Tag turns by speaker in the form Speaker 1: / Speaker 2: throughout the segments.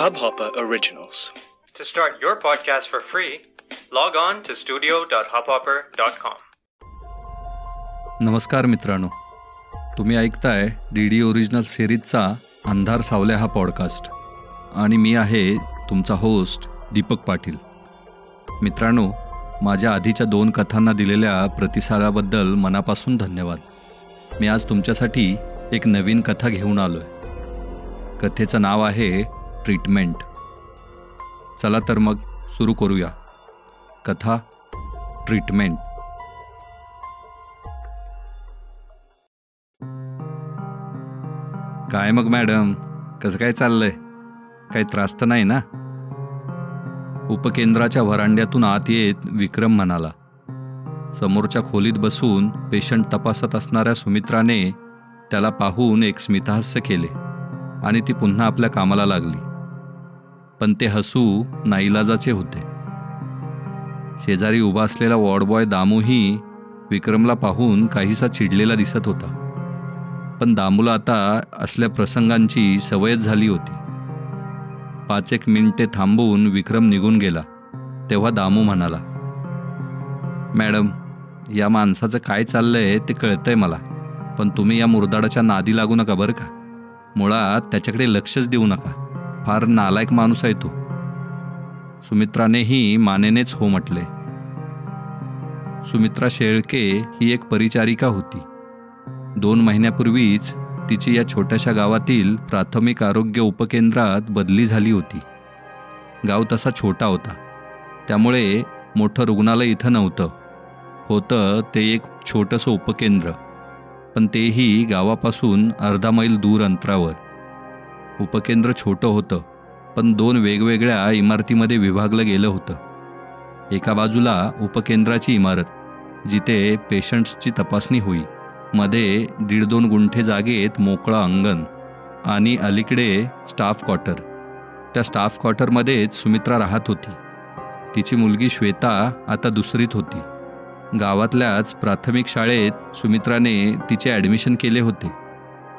Speaker 1: Hubhopper Originals.
Speaker 2: To start your podcast for free, log on to studio.hubhopper.com.
Speaker 3: नमस्कार मित्रांनो. तुम्ही ऐकताय डी डी ओरिजिनल सिरीजचा अंधार सावल्या हा पॉडकास्ट. आणि मी आहे तुमचा होस्ट दीपक पाटील. मित्रांनो माझ्या आधीच्या दोन कथांना दिलेल्या प्रतिसादाबद्दल मनापासून धन्यवाद. मी आज तुमच्यासाठी एक नवीन कथा घेऊन आलो आहे कथेचं नाव आहे ट्रीटमेंट. चला तर मग सुरू करूया. कथा ट्रीटमेंट. काय मग मॅडम? कसं काय चाललंय? काही त्रास तर नाही ना? उपकेंद्राच्या व्हरांड्यातून आत येत विक्रम म्हणाला. समोरच्या खोलीत बसून पेशंट तपासत असणाऱ्या सुमित्राने त्याला पाहून एक स्मितहास्य केले आणि ती पुन्हा आपल्या कामाला लागली. पण ते हसू नाईलाजाचे होते. शेजारी उभा असलेला वॉर्डबॉय दामूही विक्रमला पाहून काहीसा चिडलेला दिसत होता. पण दामूला आता असल्या प्रसंगांची सवयच झाली होती. पाच एक मिनिटे थांबवून विक्रम निघून गेला तेव्हा दामू म्हणाला मॅडम या माणसाचं काय चाललंय ते कळतंय मला पण तुम्ही या मुरदाडाच्या नादी लागू नका बरं का? मुळात त्याच्याकडे लक्षच देऊ नका. फार नालायक माणूस आहे तो. सुमित्रानेही मानेनेच हो म्हटले. सुमित्रा शेळके ही एक परिचारिका होती. दोन महिन्यापूर्वीच तिची या छोट्याशा गावातील प्राथमिक आरोग्य उपकेंद्रात बदली झाली होती. गाव तसा छोटा होता. त्यामुळे मोठं रुग्णालय इथं नव्हतं. होतं ते एक छोटंसं उपकेंद्र. पण तेही गावापासून अर्धा मैल दूर अंतरावर. उपकेंद्र छोटं होतं पण दोन वेगवेगळ्या इमारतीमध्ये विभागलं गेलं होतं. एका बाजूला उपकेंद्राची इमारत जिथे पेशंट्सची तपासणी होई मध्ये दीड दोन गुंठे जागेत मोकळं अंगण आणि अलीकडे स्टाफ क्वार्टर. त्या स्टाफ क्वार्टरमध्येच सुमित्रा राहत होती. तिची मुलगी श्वेता आता दुसरीत होती. गावातल्याच प्राथमिक शाळेत सुमित्राने तिचे ॲडमिशन केले होते.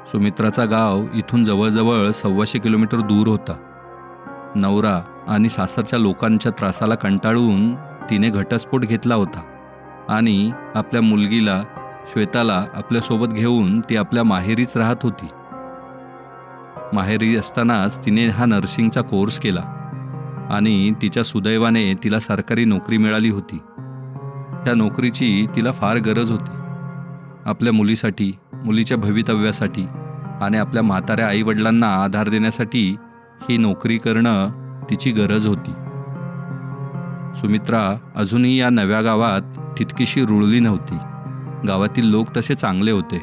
Speaker 3: सुमित्राचा गाव इथून जवळजवळ सव्वाशे किलोमीटर दूर होता. नवरा आणि सासरच्या लोकांच्या त्रासाला कंटाळून तिने घटस्फोट घेतला होता आणि आपल्या मुलगीला श्वेताला आपल्यासोबत घेऊन ती आपल्या माहेरीच राहत होती. माहेरी असतानाच तिने हा नर्सिंगचा कोर्स केला आणि तिच्या सुदैवाने तिला सरकारी नोकरी मिळाली होती. ह्या नोकरीची तिला फार गरज होती. आपल्या मुलीसाठी मुलीच्या भवितव्यासाठी आणि आपल्या म्हाताऱ्या आईवडिलांना आधार देण्यासाठी ही नोकरी करणं तिची गरज होती. सुमित्रा अजूनही या नव्या गावात तितकीशी रुळली नव्हती. गावातील लोक तसे चांगले होते.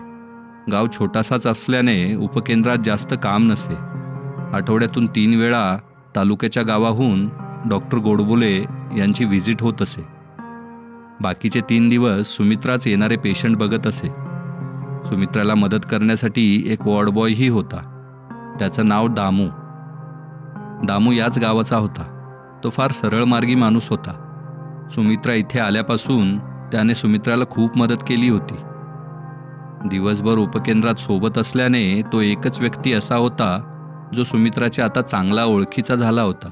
Speaker 3: गाव छोटासाच असल्याने उपकेंद्रात जास्त काम नसे. आठवड्यातून तीन वेळा तालुक्याच्या गावाहून डॉक्टर गोडबोले यांची व्हिजिट होत असे. बाकीचे तीन दिवस सुमित्राच येणारे पेशंट बघत असे. सुमित्राला मदत करण्यासाठी एक वॉर्डबॉयही होता. त्याचं नाव दामू. दामू याच गावाचा होता. तो फार सरळमार्गी माणूस होता. सुमित्रा इथे आल्यापासून त्याने सुमित्राला खूप मदत केली होती. दिवसभर उपकेंद्रात सोबत असल्याने तो एकच व्यक्ती असा होता जो सुमित्राच्या आता चांगला ओळखीचा झाला होता.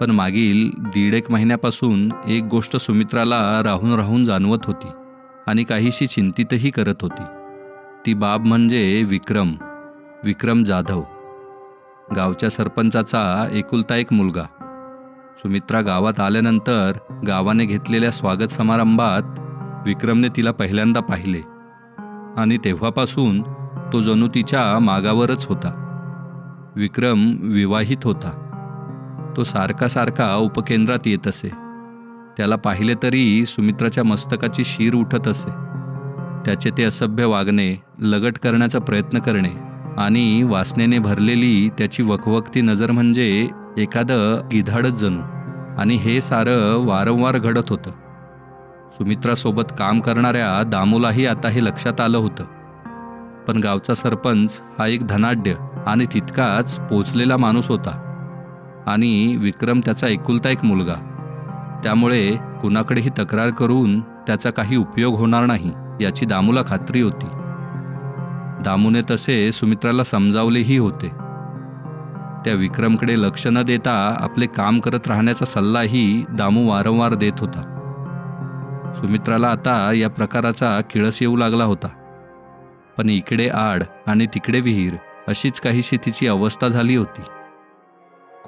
Speaker 3: पण मागील दीड एक महिन्यापासून एक गोष्ट सुमित्राला राहून राहून जाणवत होती. आणि काहीशी चिंतितही करत होती. ती बाब म्हणजे विक्रम विक्रम जाधव. गावच्या सरपंचाचा एकुलता एक मुलगा. सुमित्रा गावात आल्यानंतर गावाने घेतलेल्या स्वागत समारंभात विक्रमने तिला पहिल्यांदा पाहिले. आणि तेव्हापासून तो जणू तिच्या मागावरच होता. विक्रम विवाहित होता. तो सारखा सारखा उपकेंद्रात येत असे. त्याला पाहिले तरी सुमित्राच्या मस्तकाची शीर उठत असे. त्याचे ते असभ्य वागणे लगट करण्याचा प्रयत्न करणे आणि वासनेने भरलेली त्याची वखवखती नजर म्हणजे एखादं गिधाडच जणू आणि हे सारं वारंवार घडत होतं. सुमित्रासोबत काम करणाऱ्या दामूलाही आता हे लक्षात आलं होतं. पण गावचा सरपंच हा एक धनाढ्य आणि तितकाच पोचलेला माणूस होता. आणि विक्रम त्याचा एकुलता एक मुलगा. त्यामुळे कुणाकडेही तक्रार करून त्याचा काही उपयोग होणार नाही याची दामूला खात्री होती. दामूने तसे सुमित्राला समजावलेही होते. त्या विक्रमकडे लक्ष न देता आपले काम करत राहण्याचा सल्लाही दामू वारंवार देत होता. सुमित्राला आता या प्रकाराचा किळस येऊ लागला होता. पण इकडे आड आणि तिकडे विहीर अशीच काहीशी तिची अवस्था झाली होती.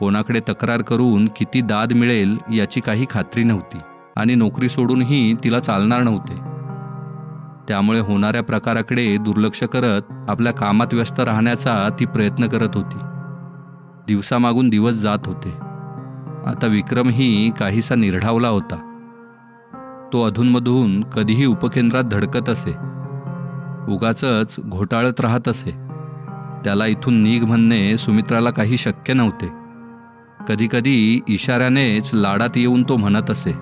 Speaker 3: कोणाकडे तक्रार करून किती दाद मिळेल याची काही खात्री नव्हती आणि नोकरी सोडूनही तिला चालणार नव्हते. त्यामुळे होणाऱ्या प्रकाराकडे दुर्लक्ष करत आपल्या कामात व्यस्त राहण्याचा ती प्रयत्न करत होती. दिवसामागून दिवस जात होते. आता विक्रमही काहीसा निर्ढावला होता. तो अधूनमधून कधीही उपकेंद्रात धडकत असे. उगाच घोटाळत राहत असे. त्याला इथून निघ म्हणणे सुमित्राला काही शक्य नव्हते. कधीकधी इशाऱ्यानेच लाडात येऊन तो म्हणत असे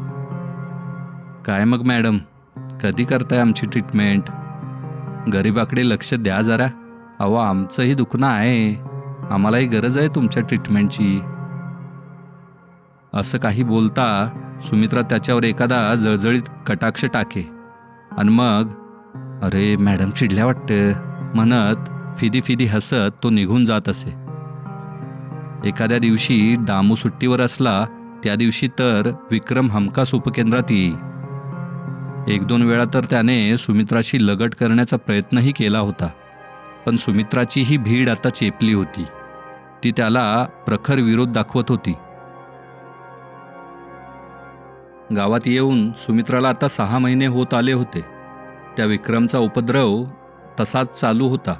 Speaker 3: काय मग मॅडम कधी करताय आमची ट्रीटमेंट? गरिबाकडे लक्ष द्या जरा. अहो आमचंही दुखणं आहे. आम्हालाही गरज आहे तुमच्या ट्रीटमेंटची. असं काही बोलता सुमित्रा त्याच्यावर एखादा जळजळीत कटाक्ष टाके आणि मग अरे मॅडम चिडल्या वाटतं. म्हणत फिदी फिदी हसत तो निघून जात असे. एखाद्या दिवशी दामू सुट्टीवर असला त्या दिवशी तर विक्रम हमखास उपकेंद्रात येई. एक दोन वेळा तर त्याने सुमित्राशी लगट करण्याचा प्रयत्नही केला होता पण सुमित्राची ही भीड आता चेपली होती. ती त्याला प्रखर विरोध दाखवत होती. गावात येऊन सुमित्राला आता सहा महिने होत आले होते. त्या विक्रमचा उपद्रव तसाच चालू होता.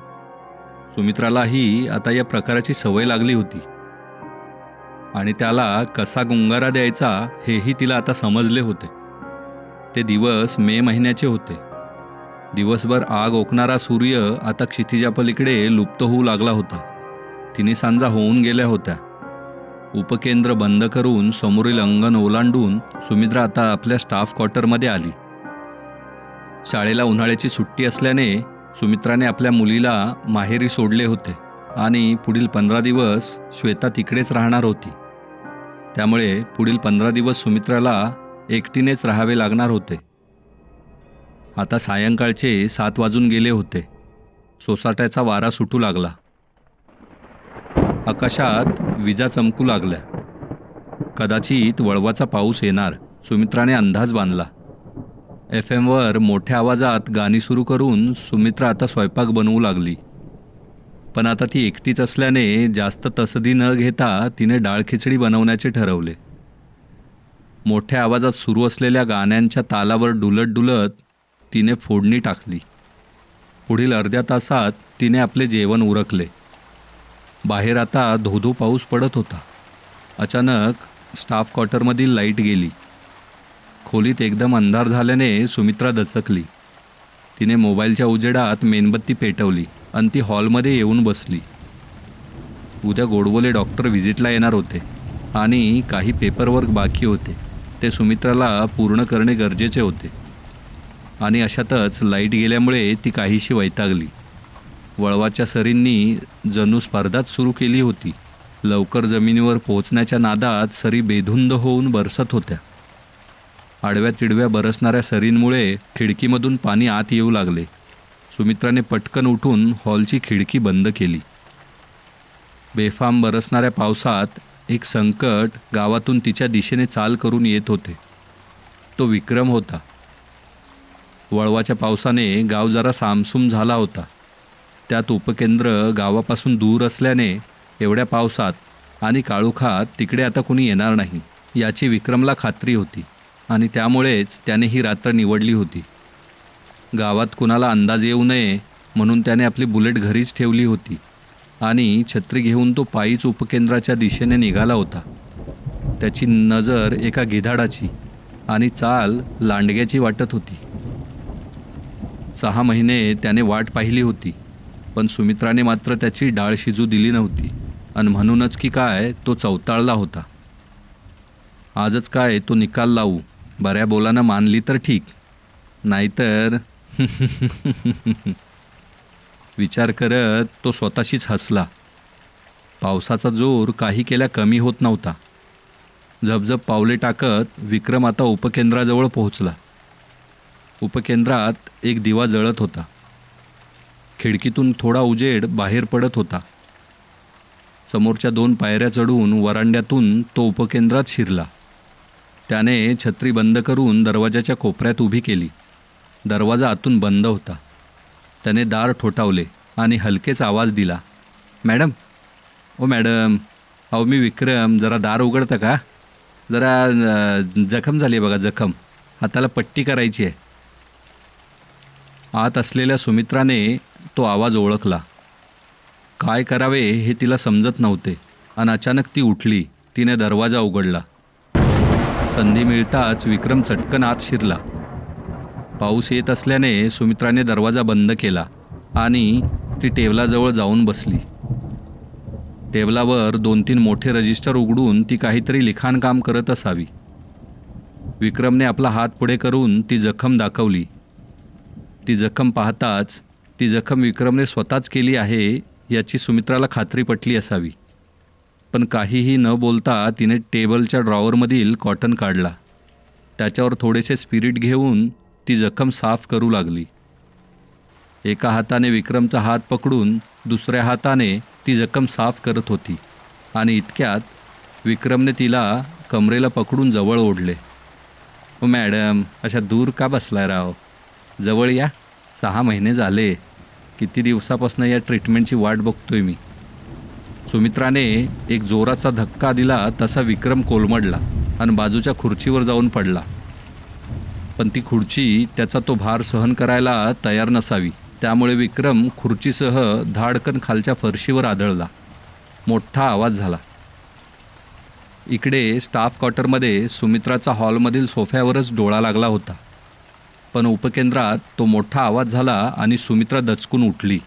Speaker 3: सुमित्रालाही आता या प्रकाराची सवय लागली होती. आणि त्याला कसा गुंगारा द्यायचा हेही तिला आता समजले होते. ते दिवस मे महिन्याचे होते. दिवसभर आग ओकणारा सूर्य आता क्षितिजापलीकडे लुप्त होऊ लागला होता. तिने सांजा होऊन गेल्या होत्या. उपकेंद्र बंद करून समोरील अंगण ओलांडून सुमित्रा आता आपल्या स्टाफ क्वार्टरमध्ये आली. शाळेला उन्हाळ्याची सुट्टी असल्याने सुमित्राने आपल्या मुलीला माहेरी सोडले होते. आणि पुढील पंधरा दिवस श्वेता तिकडेच राहणार होती. त्यामुळे पुढील पंधरा दिवस सुमित्राला एकटीनेच राहावे लागणार होते. आता सायंकाळचे सात वाजून गेले होते. सोसाट्याचा वारा सुटू लागला. आकाशात विजा चमकू लागल्या. कदाचित वळवाचा पाऊस येणार सुमित्राने अंदाज बांधला. एफ एमवर मोठ्या आवाजात गाणी सुरू करून सुमित्रा आता स्वयंपाक बनवू लागली. पण आता ती एकटीच असल्याने जास्त तसदी न घेता तिने डाळ खिचडी बनवण्याचे ठरवले. मोठ्या आवाजात सुरू असलेल्या गाण्यांच्या तालावर डुलत डुलत तिने फोडणी टाकली. पुढील अर्ध्या तासात तिने आपले जेवण उरकले. बाहेर आता धोधो पाऊस पडत होता. अचानक स्टाफ क्वार्टरमधील लाइट गेली. खोलीत एकदम अंधार झाल्याने सुमित्रा दचकली. तिने मोबाईलच्या उजेडात मेणबत्ती पेटवली. आणि ती हॉलमध्ये येऊन बसली. उद्या गोडबोले डॉक्टर व्हिजिटला येणार होते आणि काही पेपरवर्क बाकी होते. ते सुमित्राला पूर्ण करणे गरजेचे होते. आणि अशातच लाइट गेल्यामुळे ती काहीशी वैतागली. वळवाच्या सरींनी जणू स्पर्धाच सुरू केली होती. लवकर जमिनीवर पोहोचण्याच्या नादात सरी बेधुंद होऊन बरसत होत्या. आडव्या तिडव्या बरसणाऱ्या सरींमुळे खिडकीमधून पाणी आत येऊ लागले. सुमित्राने पटकन उठून हॉलची खिडकी बंद केली. बेफाम बरसणाऱ्या पावसात एक संकट गावातून तिच्या दिशेने चाल करून येत होते. तो विक्रम होता. वळवाच्या पावसाने गाव जरा सामसूम झाला होता. त्यात उपकेंद्र गावापासून दूर असल्याने एवढ्या पावसात आणि काळोखात तिकडे आता कुणी येणार नाही याची विक्रमला खात्री होती आणि त्यामुळेच त्याने ही रात्र निवडली होती. गावात कुणाला अंदाज येऊ नये म्हणून त्याने आपली बुलेट घरीच ठेवली होती आणि छत्री घेऊन तो पायीच उपकेंद्राच्या दिशेने निघाला होता. त्याची नजर एका गिधाडाची आणि चाल लांडग्याची वाटत होती. सहा महिने त्याने वाट पाहिली होती पण सुमित्राने मात्र त्याची डाळ शिजू दिली नव्हती आणि म्हणूनच की काय तो चौताळला होता. आजच काय तो निकाल लावू बऱ्या बोलानं मानली तर ठीक नाहीतर विचार करत तो स्वतःशीच हसला. पावसाचा जोर काही केल्या कमी होत नव्हता. झपझप पावले टाकत विक्रम आता उपकेंद्राजवळ पोहोचला. उपकेंद्रात एक दिवा जळत होता. खिडकीतून थोडा उजेड बाहेर पडत होता. समोरच्या दोन पायऱ्या चढून वरांड्यातून तो उपकेंद्रात शिरला. त्याने छत्री बंद करून दरवाजाच्या कोपऱ्यात उभी केली. दरवाजा आतून बंद होता. त्याने दार ठोठावले आणि हलकेच आवाज दिला मॅडम. ओ मॅडम अहो मी विक्रम जरा दार उघडतं का? जरा जखम झाली आहे बघा जखम. हाताला पट्टी करायची आहे. आत असलेल्या सुमित्राने तो आवाज ओळखला. काय करावे हे तिला समजत नव्हते आणि अचानक ती उठली. तिने दरवाजा उघडला. संधी मिळताच विक्रम चटकन आत शिरला. पाऊस येत असल्याने सुमित्राने दरवाजा बंद केला आणि ती टेबलाजवळ जाऊन बसली. टेबलावर दोन तीन मोठे रजिस्टर उघडून ती काहीतरी लिखाणकाम करत असावी. विक्रमने आपला हात पुढे करून ती जखम दाखवली. ती जखम पाहताच ती जखम विक्रमने स्वतःच केली आहे याची सुमित्राला खात्री पटली असावी. पण काहीही न बोलता तिने टेबलच्या ड्रॉवरमधील कॉटन काढला. त्याच्यावर थोडेसे स्पिरिट घेऊन ती जखम साफ करू लागली. एका हाताने विक्रमचा हात पकडून दुसऱ्या हाताने ती जखम साफ करत होती आणि इतक्यात विक्रमने तिला कमरेला पकडून जवळ ओढले. ओ मॅडम अशा दूर का बसलाय राव? जवळ या. सहा महिने झाले. किती दिवसापासून या ट्रीटमेंटची वाट बघतोय मी. सुमित्राने एक जोराचा धक्का दिला तसा विक्रम कोलमडला आणि बाजूच्या खुर्चीवर जाऊन पडला. पण ती खुर्ची त्याचा तो भार सहन करायला तयार नसावी. त्यामुळे विक्रम खुर्चीसह धाडकन खालच्या फरशीवर आदळला. मोठा आवाज झाला. इकडे स्टाफ क्वार्टरमध्ये सुमित्राचा हॉलमधील सोफ्यावरच डोळा लागला होता. पण उपकेंद्रात तो मोठा आवाज झाला आणि सुमित्रा दचकून उठली.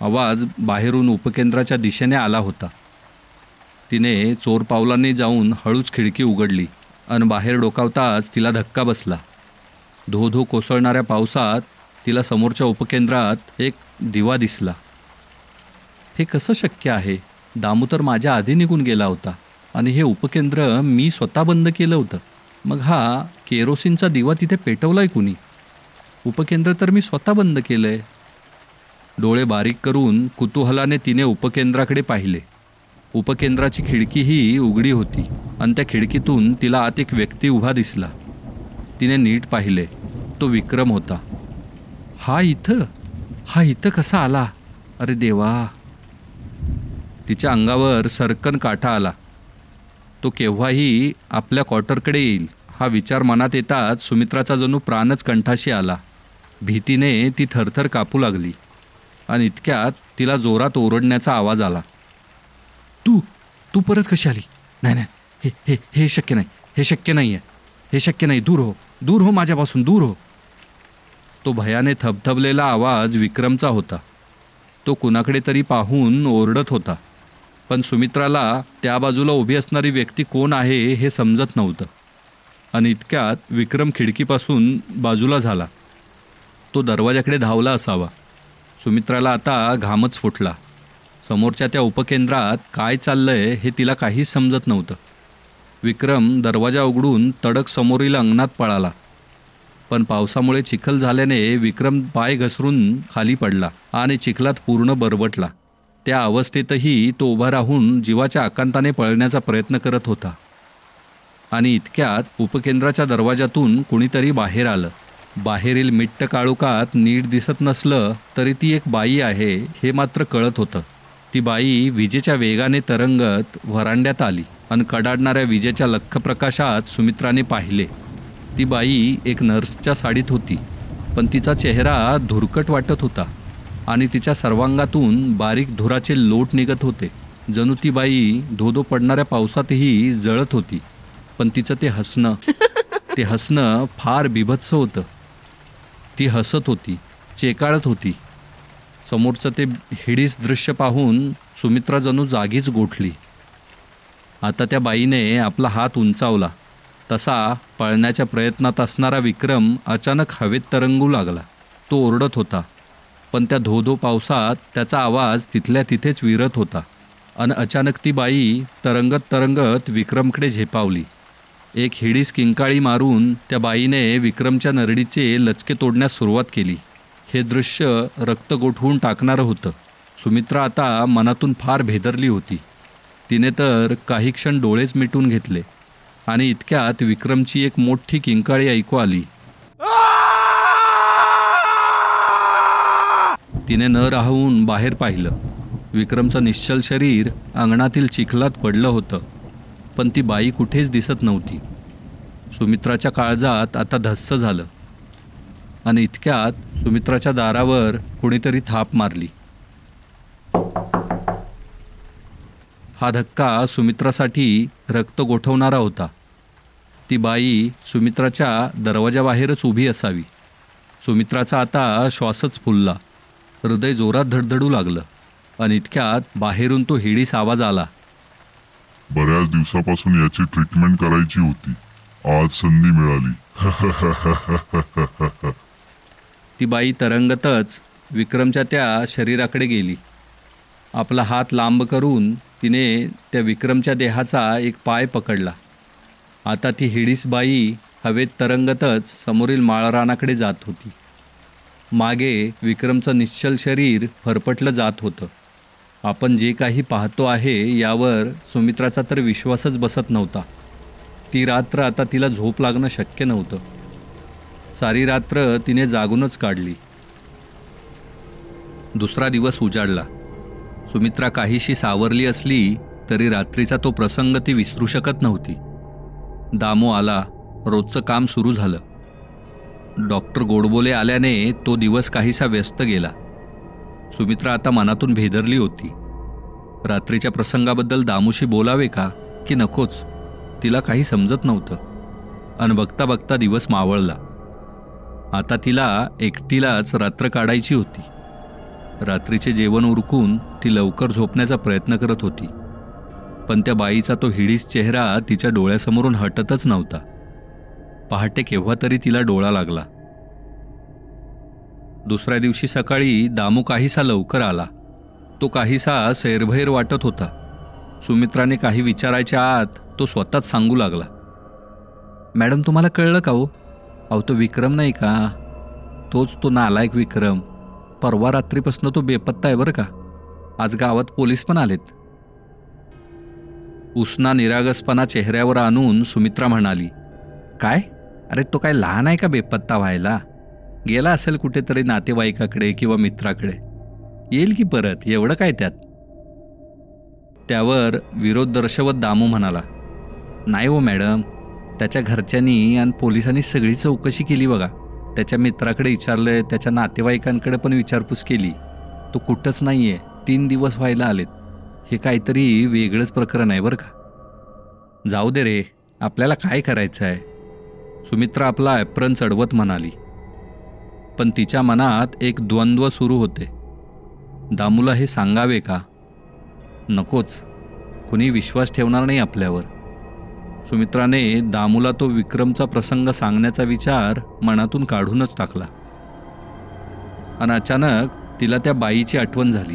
Speaker 3: आवाज बाहेरून उपकेंद्राच्या दिशेने आला होता. तिने चोर पावलांनी जाऊन हळूच खिडकी उघडली. आणि बाहेर डोकावताच तिला धक्का बसला. धो धो कोसळणाऱ्या पावसात तिला समोरच्या उपकेंद्रात एक दिवा दिसला. हे कसं शक्य आहे? दामू तर माझ्या आधी निघून गेला होता. आणि हे उपकेंद्र मी स्वतः बंद केलं होतं. मग हा केरोसिनचा दिवा तिथे पेटवलाय कुणी? उपकेंद्र तर मी स्वतः बंद केलं आहे डोळे बारीक करून कुतूहलाने तिने उपकेंद्राकडे पाहिले. उपकेंद्राची खिडकीही उघडी होती आणि त्या खिडकीतून तिला आत एक व्यक्ती उभा दिसला. तिने नीट पाहिले. तो विक्रम होता. हा इथं? हा इथं कसा आला? अरे देवा. तिच्या अंगावर सरकन काठा आला. तो केव्हाही आपल्या क्वार्टरकडे येईल. हा विचार मनात येताच सुमित्राचा जणू प्राणच कंठाशी आला. भीतीने ती थरथर कापू लागली आणि इतक्यात तिला जोरात ओरडण्याचा आवाज आला. तू तू परत कशी आली? नाही नाही हे हे हे शक्य नाही हे शक्य नाही आहे हे शक्य नाही दूर हो दूर हो माझ्यापासून दूर हो. तो भयाने थबथबलेला आवाज विक्रमचा होता. तो कुणाकडे तरी पाहून ओरडत होता. पण सुमित्राला त्या बाजूला उभी असणारी व्यक्ती कोण आहे हे समजत नव्हतं. आणि इतक्यात विक्रम खिडकीपासून बाजूला झाला. तो दरवाजाकडे धावला असावा. सुमित्राला आता घामच फुटला. समोरच्या त्या उपकेंद्रात काय चाललंय हे तिला काहीच समजत नव्हतं. विक्रम दरवाजा उघडून तडक समोरील अंगणात पळाला. पण पावसामुळे चिखल झाल्याने विक्रम पाय घसरून खाली पडला आणि चिखलात पूर्ण बरबटला. त्या अवस्थेतही तो उभा राहून जीवाच्या आकांताने पळण्याचा प्रयत्न करत होता. आणि इतक्यात उपकेंद्राच्या दरवाजातून कुणीतरी बाहेर आलं. बाहेरील मिट्ट काळोखात नीट दिसत नसलं तरी ती एक बाई आहे हे मात्र कळत होतं. ती बाई विजेच्या वेगाने तरंगत व्हरांड्यात आली आणि कडाडणाऱ्या विजेच्या लख्ख प्रकाशात सुमित्राने पाहिले. ती बाई एक नर्सच्या साडीत होती पण तिचा चेहरा धुरकट वाटत होता आणि तिच्या सर्वांगातून बारीक धुराचे लोट निघत होते. जणू ती बाई धोधो पडणाऱ्या पावसातही जळत होती पण तिचं ते हसणं ते हसणं फार बिभत्स होतं. ती हसत होती चेकाळत होती. समोरचं ते हिडीस दृश्य पाहून सुमित्रा जणू जागीच गोठली. आता त्या बाईने आपला हात उंचावला. तसा पळण्याच्या प्रयत्नात असणारा विक्रम अचानक हवेत तरंगू लागला. तो ओरडत होता. पण त्या धोधो पावसात त्याचा आवाज तिथल्या तिथेच विरत होता. आणि अचानक ती बाई तरंगत तरंगत विक्रमकडे झेपावली. एक हिडीस किंकाळी मारून त्या बाईने विक्रमच्या नरडीचे लचके तोडण्यास सुरुवात केली. हे दृश्य रक्त गोठवून टाकणारं होतं. सुमित्रा आता मनातून फार भेदरली होती. तिने तर काही क्षण डोळेच मिटून घेतले आणि इतक्यात विक्रमची एक मोठी किंकाळी ऐकू आली. तिने न राहून बाहेर पाहिलं. विक्रमचं निश्चल शरीर अंगणातील चिखलात पडलं होतं पण ती बाई कुठेच दिसत नव्हती. सुमित्राच्या काळजात आता धस्स झालं. आणि इतक्यात सुमित्राच्या दारावर कुणीतरी थाप मारली. हा धक्का सुमित्रासाठी रक्त गोठवणारा होता. ती बाई सुमित्राच्या दरवाजाबाहेरच उभी असावी. सुमित्राचा आता श्वासच फुलला. हृदय जोरात धडधडू लागलं आणि इतक्यात बाहेरून तो हिडीस आवाज आला.
Speaker 1: बऱ्याच दिवसापासून याची ट्रीटमेंट करायची होती. आज संधी मिळाली.
Speaker 3: ती बाई तरंगतच विक्रमच्या त्या शरीराकडे गेली. आपला हात लांब करून तिने त्या विक्रमच्या देहाचा एक पाय पकडला. आता ती हिडीस बाई हवेत तरंगतच समोरील माळरानाकडे जात होती. मागे विक्रमचं निश्चल शरीर फरफटलं जात होतं. आपण जे काही पाहतो आहे यावर सुमित्राचा तर विश्वासच बसत नव्हता. ती रात्र आता तिला झोप लागणं शक्य नव्हतं. सारी रात्र तिने जागूनच काढली. दुसरा दिवस उजाडला. सुमित्रा काहीशी सावरली असली तरी रात्रीचा तो प्रसंग ती विसरू शकत नव्हती. दामो आला रोजचं काम सुरू झालं. डॉक्टर गोडबोले आल्याने तो दिवस काहीसा व्यस्त गेला. सुमित्रा आता मनातून भेदरली होती. रात्रीच्या प्रसंगाबद्दल दामूशी बोलावे का की नकोच तिला काही समजत नव्हतं. अन बघता बघता दिवस मावळला. आता तिला एकटीलाच रात्र काढायची होती. रात्रीचे जेवण उरकून ती लवकर झोपण्याचा प्रयत्न करत होती. पण त्या बाईचा तो हिडीस चेहरा तिच्या डोळ्यासमोरून हटतच नव्हता. पहाटे केव्हा तरी तिला डोळा लागला. दुसऱ्या दिवशी सकाळी दामू काहीसा लवकर आला. तो काहीसा सैरभैर वाटत होता. सुमित्राने काही विचारायच्या आत तो स्वतःच सांगू लागला. मॅडम तुम्हाला कळलं का हो? अहो तो विक्रम नाही का? तोच तो नालायक विक्रम. परवा रात्रीपासून तो बेपत्ता आहे बरं का? आज गावात पोलीस पण आलेत. उसना निरागसपणा चेहऱ्यावर आणून सुमित्रा म्हणाली काय? अरे तो काय लहान आहे का बेपत्ता व्हायला? गेला असेल कुठेतरी नातेवाईकाकडे किंवा मित्राकडे. येईल की परत? एवढं काय त्यात? त्यावर विरोध दर्शवत दामू म्हणाला नाही हो मॅडम त्याच्या घरच्यांनी आणि पोलिसांनी सगळी चौकशी केली बघा. त्याच्या मित्राकडे विचारलं त्याच्या नातेवाईकांकडे पण विचारपूस केली. तो कुठंच नाही आहे तीन दिवस व्हायला आलेत. हे काहीतरी वेगळंच प्रकरण आहे बरं का. जाऊ दे रे आपल्याला काय करायचं आहे? सुमित्रा आपला ॲप्रन चढवत म्हणाली. पण तिच्या मनात एक द्वंद्व सुरू होते. दामूला हे सांगावे का? नकोच. कुणी विश्वास ठेवणार नाही आपल्यावर. सुमित्राने दामूला तो विक्रमचा प्रसंग सांगण्याचा विचार मनातून काढूनच टाकला. आणि अचानक तिला त्या बाईची आठवण झाली.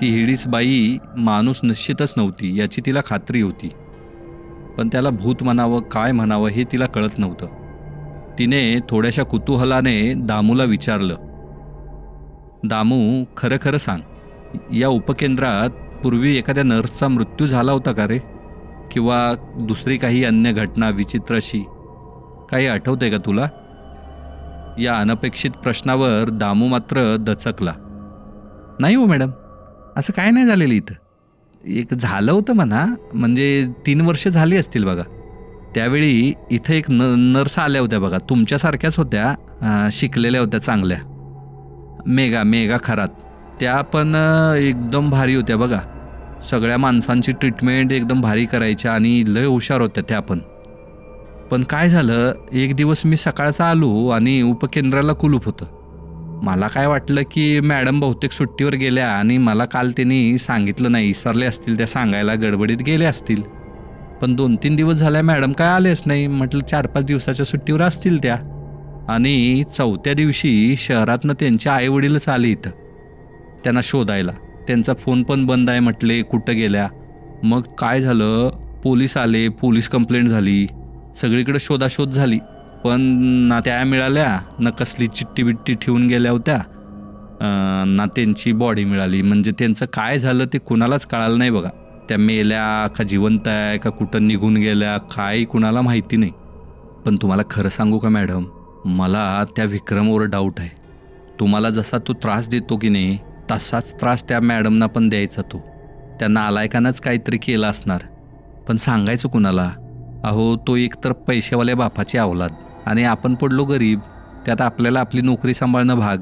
Speaker 3: ती हिडीस बाई माणूस निश्चितच नव्हती याची तिला खात्री होती. पण त्याला भूत म्हणावं काय म्हणावं हे तिला कळत नव्हतं. तिने थोड्याशा कुतूहलाने दामूला विचारलं. दामू खरं खरं सांग या उपकेंद्रात पूर्वी एखाद्या नर्सचा मृत्यू झाला होता का रे? किंवा दुसरी काही अन्य घटना विचित्र अशी काही आठवते का तुला? या अनपेक्षित प्रश्नावर दामू मात्र दचकला. नाही हो मॅडम असं काय नाही झालेलं इथं. एक झालं होतं म्हणा म्हणजे तीन वर्ष झाली असतील बघा. त्यावेळी इथं एक न नर्स आल्या होत्या बघा तुमच्यासारख्याच होत्या शिकलेल्या होत्या चांगल्या. मेगा मेगा खरात. त्या पण एकदम भारी होत्या बघा. सगळ्या माणसांची ट्रीटमेंट एकदम भारी करायच्या आणि लय हुशार होत्या त्या पण. पण काय झालं एक दिवस मी सकाळचा आलो आणि उपकेंद्राला कुलूप होतं. मला काय वाटलं की मॅडम बहुतेक सुट्टीवर गेल्या आणि मला काल त्यांनी सांगितलं नाही विसरले असतील त्या सांगायला गडबडीत गेले असतील. पण दोन तीन दिवस झाल्या मॅडम काय आलेच नाही म्हटलं चार पाच दिवसाच्या सुट्टीवर असतील त्या. आणि चौथ्या दिवशी शहरातनं त्यांचे आईवडीलच आले इथं. त्यांना शोधायला. त्यांचा फोन पण बंद आहे म्हटले कुठं गेल्या? मग काय झालं? पोलीस आले पोलीस कंप्लेंट झाली सगळीकडे शोधाशोध झाली. पण ना त्या मिळाल्या ना कसली चिठ्ठी बिट्टी ठेवून गेल्या होत्या. ना त्यांची बॉडी मिळाली. म्हणजे त्यांचं काय झालं ते कुणालाच कळालं नाही बघा. त्या मेल्या का जिवंत आहे का कुठं निघून गेल्या काही कुणाला माहिती नाही. पण तुम्हाला खरं सांगू का मॅडम? मला त्या विक्रमवर डाऊट आहे. तुम्हाला जसा तो त्रास देतो की नाही तसाच त्रास त्या मॅडमना पण द्यायचा तो. त्या नालायकानंच काहीतरी केलं असणार. पण सांगायचं कुणाला? अहो तो एकतर पैसेवाल्या बापाची अवलाद आणि आपण पडलो गरीब त्यात आपल्याला आपली नोकरी सांभाळणं भाग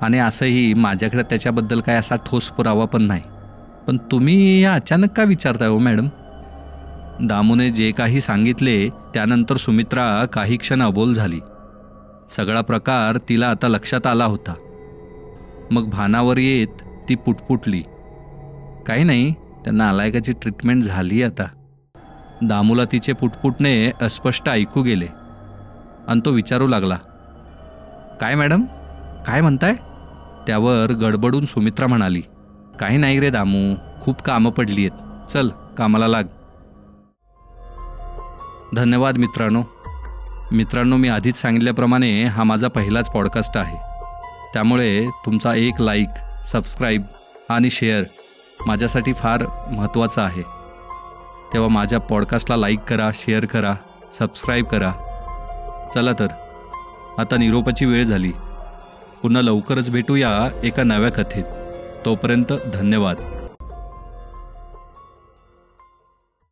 Speaker 3: आणि असंही माझ्याकडे त्याच्याबद्दल काय असा ठोस पुरावा पण नाही. पण तुम्ही अचानक का विचारताय हो मॅडम? दामूने जे काही सांगितले त्यानंतर सुमित्रा काही क्षण अबोल झाली. सगळा प्रकार तिला आता लक्षात आला होता. मग भानावर येत ती पुटपुटली. काही नाही त्यांना अलायकाची ट्रीटमेंट झाली आता. दामूला तिचे पुटपुटणे अस्पष्ट ऐकू गेले. आणि तो विचारू लागला काय मॅडम? काय म्हणताय? त्यावर गडबडून सुमित्रा म्हणाली काही नाही रे दामू खूप कामं पडली आहेत. चल कामाला लाग. धन्यवाद मित्रांनो. मित्रांनो मी आधीच सांगितल्याप्रमाणे हा माझा पहिलाच पॉडकास्ट आहे. त्यामुळे तुमचा एक लाईक सबस्क्राईब आणि शेअर माझ्यासाठी फार महत्त्वाचं आहे. तेव्हा माझ्या पॉडकास्टला लाईक करा शेअर करा सबस्क्राईब करा. चला तर आता निरोपाची वेळ झाली. पुन्हा लवकरच भेटूया एका नव्या कथेत. तोपर्यंत धन्यवाद.